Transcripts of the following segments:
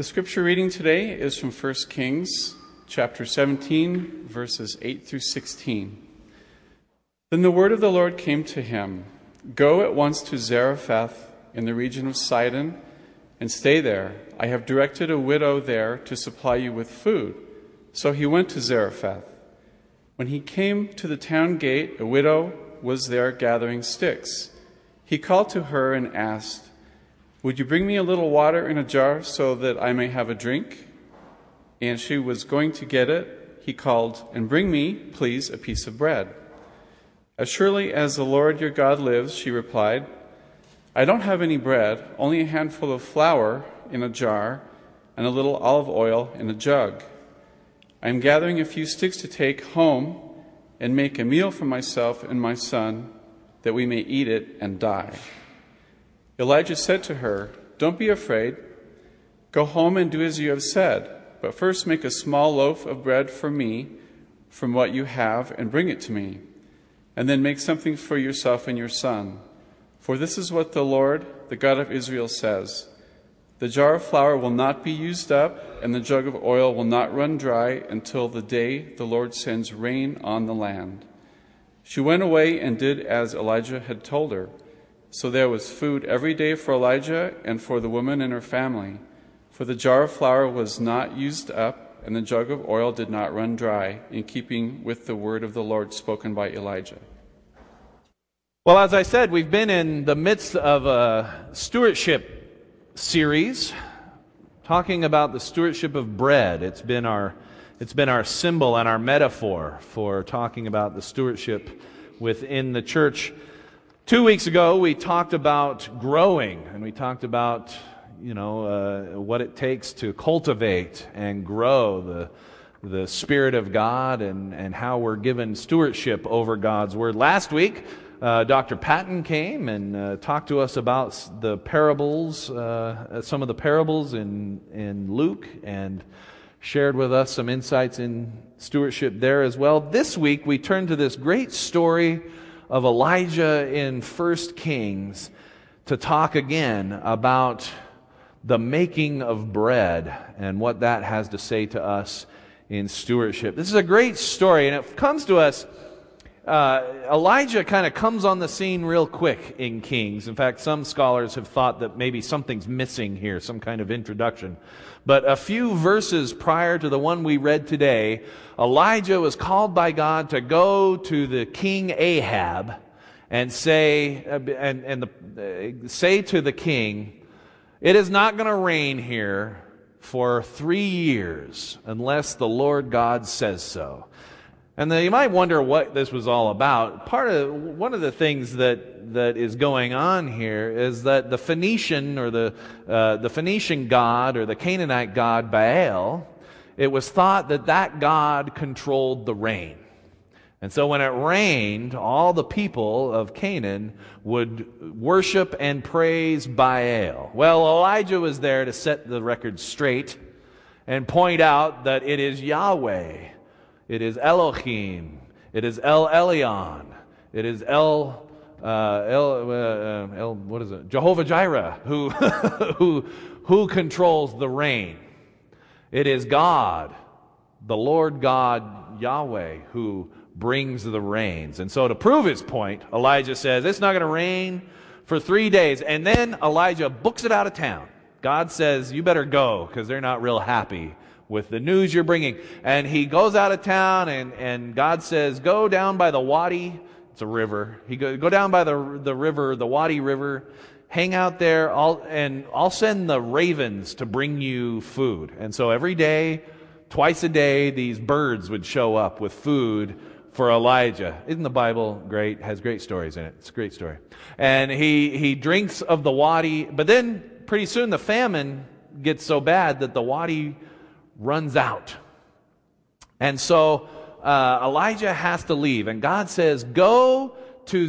The scripture reading today is from 1 Kings chapter 17, verses 8 through 16. Then the word of the Lord came to him Go at once to Zarephath in the region of Sidon and stay there. I have directed a widow there to supply you with food. So he went to Zarephath. When he came to the town gate, a widow was there gathering sticks. He called to her and asked, Would you bring me a little water in a jar so that I may have a drink? And she was going to get it. He called, And bring me, please, a piece of bread. As surely as the Lord your God lives, she replied, I don't have any bread, only a handful of flour in a jar and a little olive oil in a jug. I am gathering a few sticks to take home and make a meal for myself and my son, that we may eat it and die. Elijah said to her, Don't be afraid. Go home and do as you have said, but first make a small loaf of bread for me from what you have and bring it to me and then make something for yourself and your son. For this is what the Lord, the God of Israel, says The jar of flour will not be used up, and the jug of oil will not run dry until the day the Lord sends rain on the land. She went away and did as Elijah had told her. So there was food every day for Elijah and for the woman and her family. For the jar of flour was not used up and the jug of oil did not run dry, in keeping with the word of the Lord spoken by Elijah. Well, as I said, we've been in the midst of a stewardship series talking about the stewardship of bread. It's been our it's been our symbol and our metaphor for talking about the stewardship within the church. Two weeks ago, we talked about growing, and we talked about you know, uh, what it takes to cultivate and grow the, the Spirit of God and, and how we're given stewardship over God's Word. Last week, uh, Dr. Patton came and uh, talked to us about the parables, uh, some of the parables in, in Luke, and shared with us some insights in stewardship there as well. This week, we turn to this great story of Elijah in 1 Kings to talk again about the making of bread and what that has to say to us in stewardship. This is a great story, and it comes to us. Uh, Elijah kind of comes on the scene real quick in Kings. In fact, some scholars have thought that maybe something's missing here, some kind of introduction. But a few verses prior to the one we read today, Elijah was called by God to go to the king Ahab and say, and, and the, uh, say to the king, it is not going to rain here for three years unless the Lord God says so. And you might wonder what this was all about. Part of one of the things that that is going on here is that the Phoenician or the uh, the Phoenician god or the Canaanite god Baal, it was thought that that god controlled the rain. And so when it rained, all the people of Canaan would worship and praise Baal. Well, Elijah was there to set the record straight and point out that it is Yahweh, it is Elohim, it is El Elyon, it is El uh, El, uh, El, what is it? Jehovah Jireh, who, who, who controls the rain. It is God, the Lord God Yahweh, who brings the rains. And so to prove his point, Elijah says, it's not going to rain for three days. And then Elijah books it out of town. God says, you better go because they're not real happy with the news you're bringing. And he goes out of town and, and God says, go down by the Wadi. It's a river. He go, go down by the, the river, the Wadi River, hang out there, I'll, and I'll send the ravens to bring you food. And so every day, twice a day, these birds would show up with food for Elijah. Isn't the Bible great? Has great stories in it. It's a great story. And he, he drinks of the wadi, but then pretty soon the famine gets so bad that the wadi runs out. And so uh, Elijah has to leave, and God says, "Go to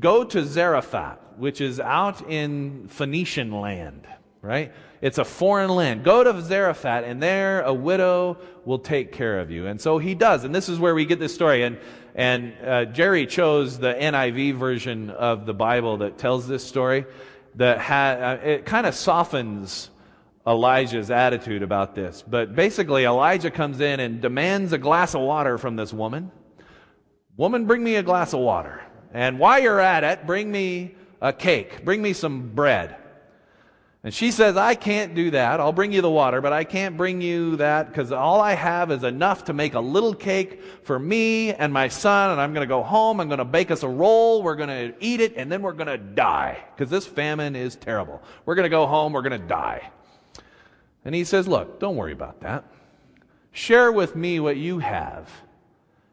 go to Zarephath, which is out in Phoenician land, right? It's a foreign land. Go to Zarephath, and there a widow will take care of you. And so he does. And this is where we get this story. And, and uh, Jerry chose the NIV version of the Bible that tells this story. That ha- uh, it kind of softens Elijah's attitude about this. But basically, Elijah comes in and demands a glass of water from this woman. Woman, bring me a glass of water. And while you're at it, bring me a cake. Bring me some bread. And she says, I can't do that. I'll bring you the water, but I can't bring you that because all I have is enough to make a little cake for me and my son. And I'm going to go home. I'm going to bake us a roll. We're going to eat it and then we're going to die because this famine is terrible. We're going to go home. We're going to die. And he says, Look, don't worry about that. Share with me what you have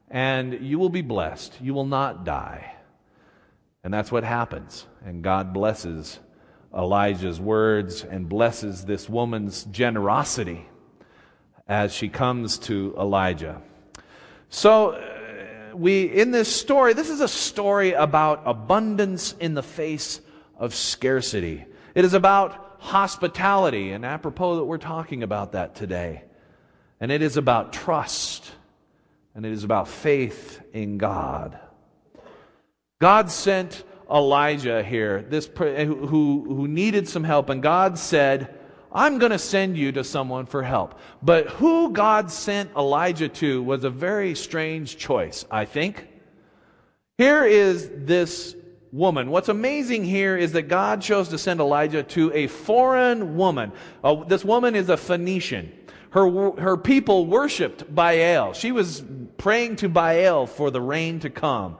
and you will be blessed. You will not die. And that's what happens. And God blesses Elijah's words and blesses this woman's generosity as she comes to Elijah. So, uh, we, in this story, this is a story about abundance in the face of scarcity. It is about hospitality, and apropos that we're talking about that today. And it is about trust, and it is about faith in God. God sent Elijah here, this eh, who, who needed some help, and God said, I'm going to send you to someone for help. But who God sent Elijah to was a very strange choice, I think. Here is this woman. What's amazing here is that God chose to send Elijah to a foreign woman. Uh, this woman is a Phoenician. Her, her people worshiped Baal. She was praying to Baal for the rain to come.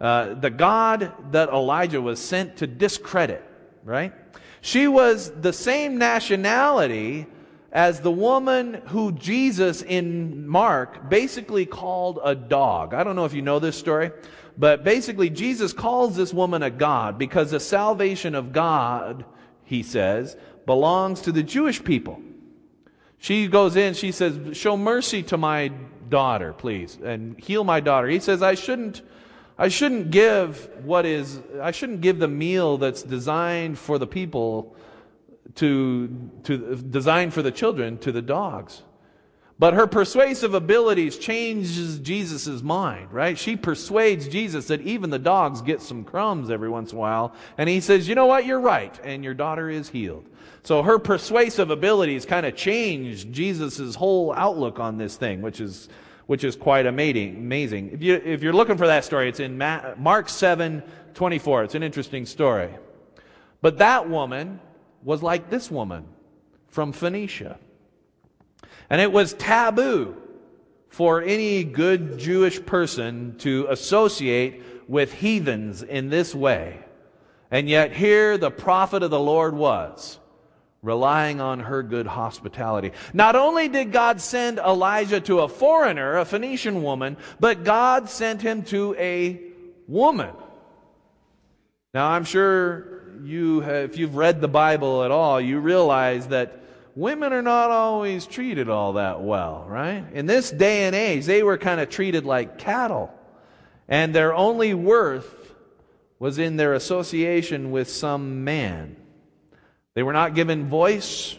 Uh, the God that Elijah was sent to discredit, right? She was the same nationality as the woman who Jesus in Mark basically called a dog. I don't know if you know this story, but basically Jesus calls this woman a God because the salvation of God, he says, belongs to the Jewish people. She goes in, she says, Show mercy to my daughter, please, and heal my daughter. He says, I shouldn't I shouldn't give what is, I shouldn't give the meal that's designed for the people to, to designed for the children to the dogs. But her persuasive abilities changes Jesus' mind, right? She persuades Jesus that even the dogs get some crumbs every once in a while. And he says, you know what? You're right. And your daughter is healed. So her persuasive abilities kind of changed Jesus' whole outlook on this thing, which is which is quite amazing. If, you, if you're looking for that story, it's in Mark 7 24. It's an interesting story. But that woman was like this woman from Phoenicia. And it was taboo for any good Jewish person to associate with heathens in this way. And yet, here the prophet of the Lord was relying on her good hospitality. Not only did God send Elijah to a foreigner, a Phoenician woman, but God sent him to a woman. Now, I'm sure you, if you've read the Bible at all, you realize that women are not always treated all that well, right? In this day and age, they were kind of treated like cattle. And their only worth was in their association with some man. They were not given voice,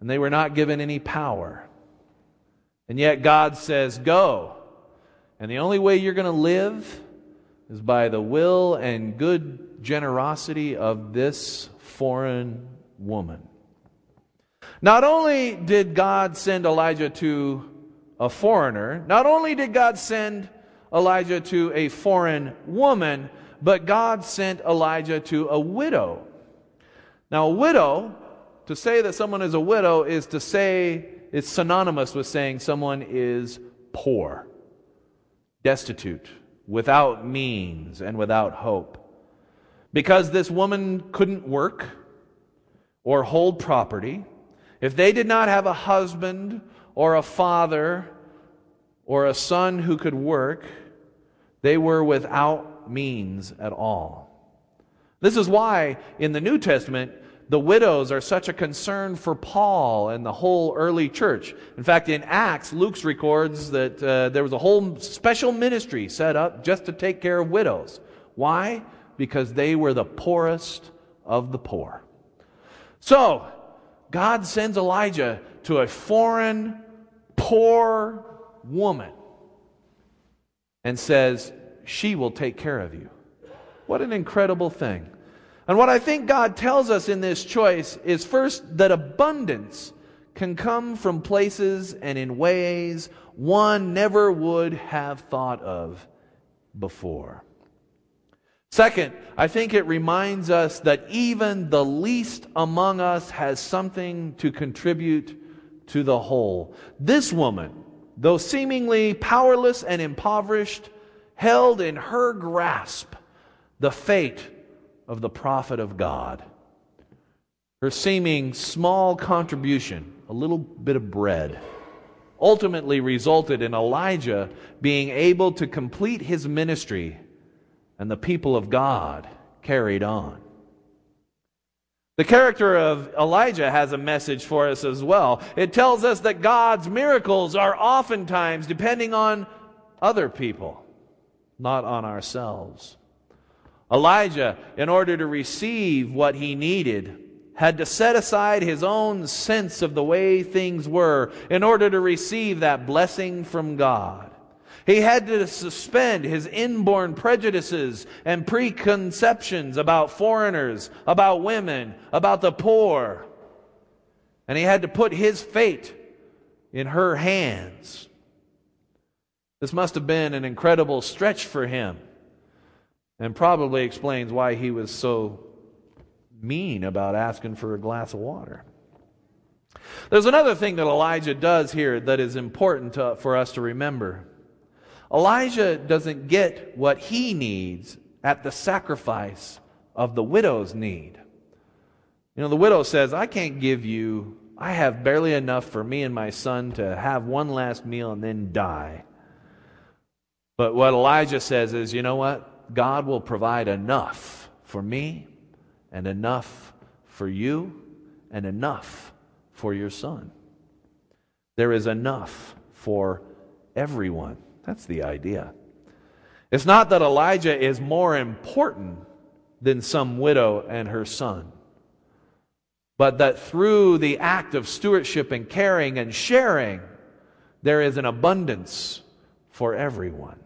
and they were not given any power. And yet God says, Go. And the only way you're going to live is by the will and good generosity of this foreign woman. Not only did God send Elijah to a foreigner, not only did God send Elijah to a foreign woman, but God sent Elijah to a widow. Now, a widow, to say that someone is a widow is to say, it's synonymous with saying someone is poor, destitute, without means, and without hope. Because this woman couldn't work or hold property, if they did not have a husband or a father or a son who could work, they were without means at all. This is why in the New Testament, the widows are such a concern for Paul and the whole early church. In fact, in Acts, Luke records that uh, there was a whole special ministry set up just to take care of widows. Why? Because they were the poorest of the poor. So, God sends Elijah to a foreign, poor woman and says, She will take care of you. What an incredible thing. And what I think God tells us in this choice is first that abundance can come from places and in ways one never would have thought of before. Second, I think it reminds us that even the least among us has something to contribute to the whole. This woman, though seemingly powerless and impoverished, held in her grasp the fate of the prophet of God. Her seeming small contribution, a little bit of bread, ultimately resulted in Elijah being able to complete his ministry and the people of God carried on. The character of Elijah has a message for us as well. It tells us that God's miracles are oftentimes depending on other people, not on ourselves. Elijah, in order to receive what he needed, had to set aside his own sense of the way things were in order to receive that blessing from God. He had to suspend his inborn prejudices and preconceptions about foreigners, about women, about the poor. And he had to put his fate in her hands. This must have been an incredible stretch for him and probably explains why he was so mean about asking for a glass of water. There's another thing that Elijah does here that is important to, for us to remember. Elijah doesn't get what he needs at the sacrifice of the widow's need. You know, the widow says, I can't give you, I have barely enough for me and my son to have one last meal and then die. But what Elijah says is, you know what? God will provide enough for me and enough for you and enough for your son. There is enough for everyone. That's the idea. It's not that Elijah is more important than some widow and her son, but that through the act of stewardship and caring and sharing, there is an abundance for everyone.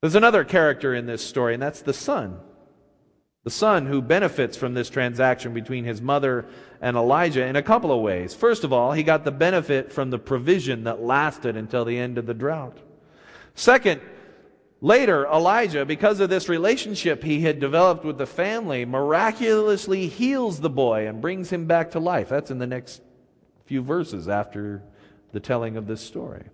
There's another character in this story, and that's the son. The son who benefits from this transaction between his mother and Elijah in a couple of ways. First of all, he got the benefit from the provision that lasted until the end of the drought. Second, later, Elijah, because of this relationship he had developed with the family, miraculously heals the boy and brings him back to life. That's in the next few verses after the telling of this story.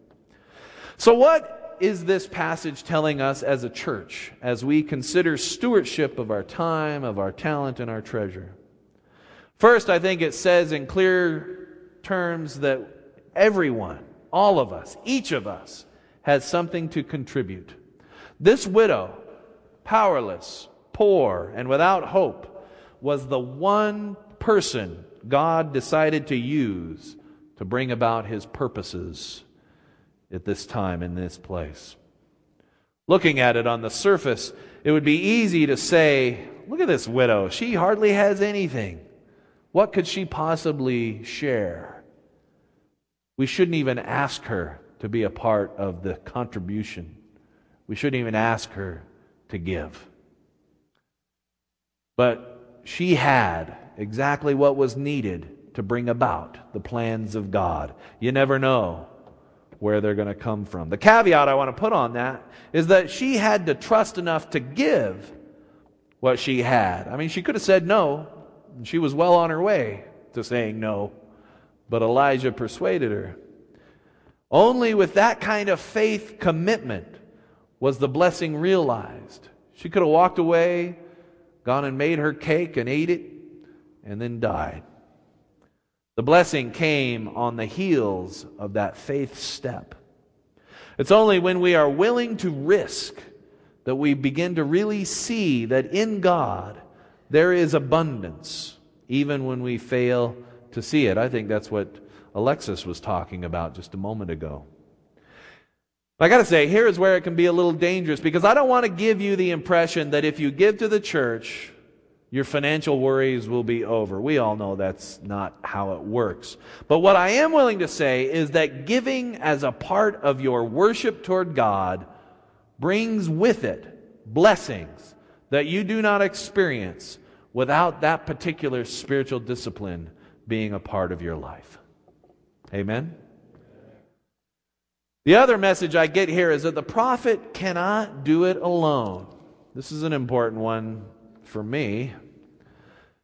So, what is this passage telling us as a church as we consider stewardship of our time, of our talent, and our treasure? First, I think it says in clear terms that everyone, all of us, each of us, has something to contribute. This widow, powerless, poor, and without hope, was the one person God decided to use to bring about his purposes at this time in this place. Looking at it on the surface, it would be easy to say, Look at this widow. She hardly has anything. What could she possibly share? We shouldn't even ask her to be a part of the contribution. We shouldn't even ask her to give. But she had exactly what was needed to bring about the plans of God. You never know where they're going to come from. The caveat I want to put on that is that she had to trust enough to give what she had. I mean, she could have said no, she was well on her way to saying no, but Elijah persuaded her. Only with that kind of faith commitment was the blessing realized. She could have walked away, gone and made her cake and ate it, and then died. The blessing came on the heels of that faith step. It's only when we are willing to risk that we begin to really see that in God there is abundance, even when we fail to see it. I think that's what Alexis was talking about just a moment ago. I got to say, here is where it can be a little dangerous because I don't want to give you the impression that if you give to the church, your financial worries will be over. We all know that's not how it works. But what I am willing to say is that giving as a part of your worship toward God brings with it blessings that you do not experience without that particular spiritual discipline being a part of your life. Amen? The other message I get here is that the prophet cannot do it alone. This is an important one for me.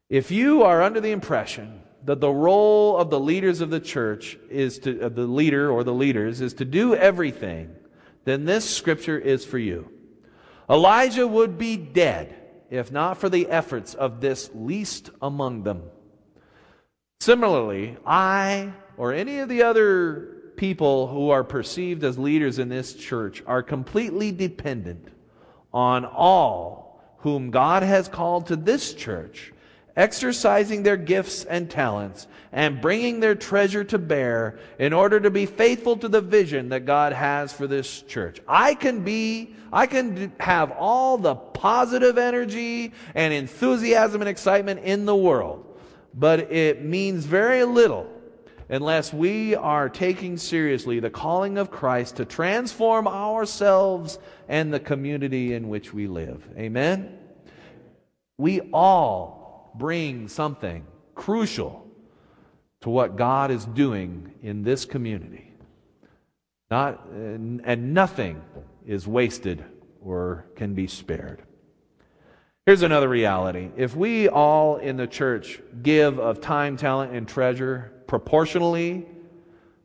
If you are under the impression that the role of the leaders of the church is to, uh, the leader or the leaders is to do everything, then this scripture is for you. Elijah would be dead if not for the efforts of this least among them. Similarly, I or any of the other people who are perceived as leaders in this church are completely dependent on all whom God has called to this church exercising their gifts and talents, and bringing their treasure to bear in order to be faithful to the vision that God has for this church. I can be, I can have all the positive energy and enthusiasm and excitement in the world, but it means very little unless we are taking seriously the calling of Christ to transform ourselves and the community in which we live. Amen? We all bring something crucial to what God is doing in this community. Not, and, nothing is wasted or can be spared. Here's another reality. If we all in the church give of time, talent, and treasure proportionally,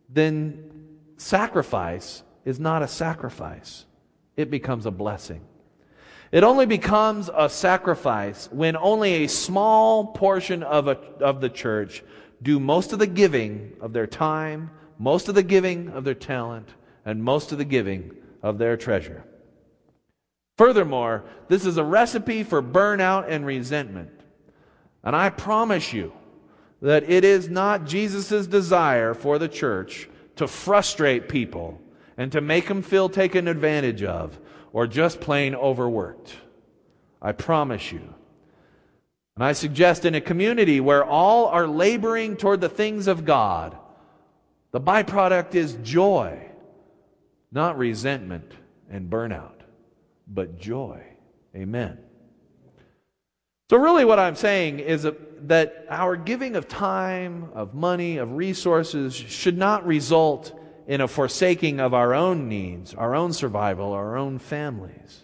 then sacrifice is not a sacrifice. It becomes a blessing. It only becomes a sacrifice when only a small portion of, a, of the church do most of the giving of their time, most of the giving of their talent, and most of the giving of their treasure. Furthermore, this is a recipe for burnout and resentment. And I promise you that it is not Jesus' desire for the church to frustrate people and to make them feel taken advantage of or just plain overworked. I promise you. And I suggest in a community where all are laboring toward the things of God, the byproduct is joy, not resentment and burnout, but joy. Amen. So, really, what I'm saying is that our giving of time, of money, of resources should not result in a forsaking of our own needs, our own survival, our own families.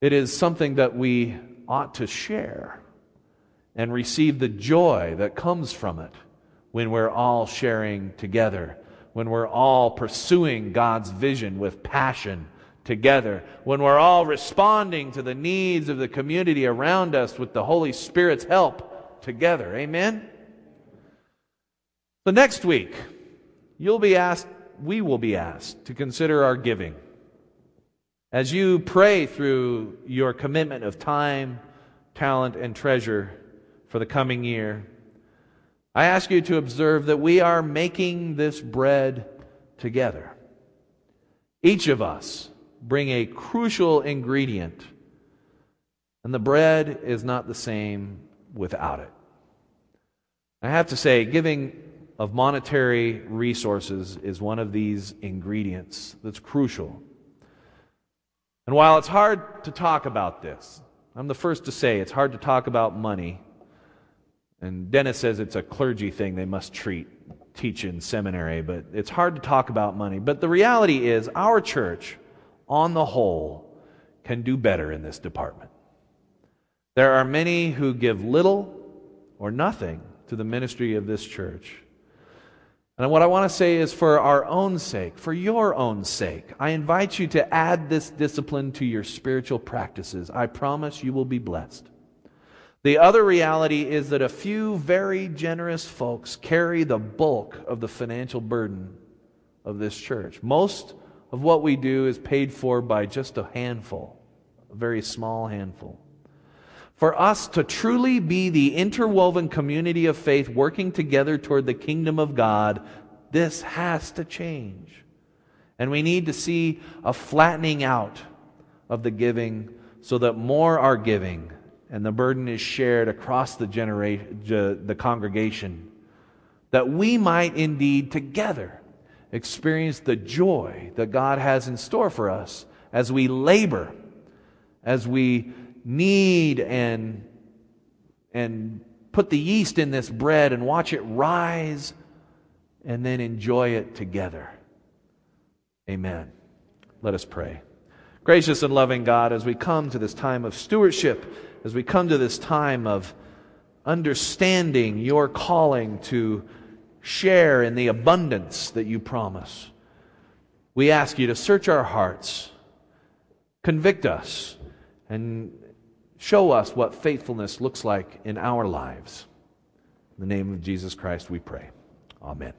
It is something that we ought to share and receive the joy that comes from it when we're all sharing together, when we're all pursuing God's vision with passion together, when we're all responding to the needs of the community around us with the Holy Spirit's help together. Amen? The next week, you'll be asked, we will be asked to consider our giving. As you pray through your commitment of time, talent, and treasure for the coming year, I ask you to observe that we are making this bread together. Each of us bring a crucial ingredient, and the bread is not the same without it. I have to say, giving of monetary resources is one of these ingredients that's crucial. And while it's hard to talk about this, I'm the first to say it's hard to talk about money. And Dennis says it's a clergy thing they must treat, teach in seminary, but it's hard to talk about money. But the reality is, our church, on the whole, can do better in this department. There are many who give little or nothing to the ministry of this church. And what I want to say is for our own sake, for your own sake, I invite you to add this discipline to your spiritual practices. I promise you will be blessed. The other reality is that a few very generous folks carry the bulk of the financial burden of this church. Most of what we do is paid for by just a handful, a very small handful. For us to truly be the interwoven community of faith working together toward the kingdom of God, this has to change. And we need to see a flattening out of the giving so that more are giving and the burden is shared across the, genera- the congregation. That we might indeed together experience the joy that God has in store for us as we labor as we knead and, and put the yeast in this bread and watch it rise and then enjoy it together. Amen. Let us pray. Gracious and loving God, as we come to this time of stewardship, as we come to this time of understanding your calling to share in the abundance that you promise, we ask you to search our hearts, convict us, and show us what faithfulness looks like in our lives. In the name of Jesus Christ, we pray. Amen.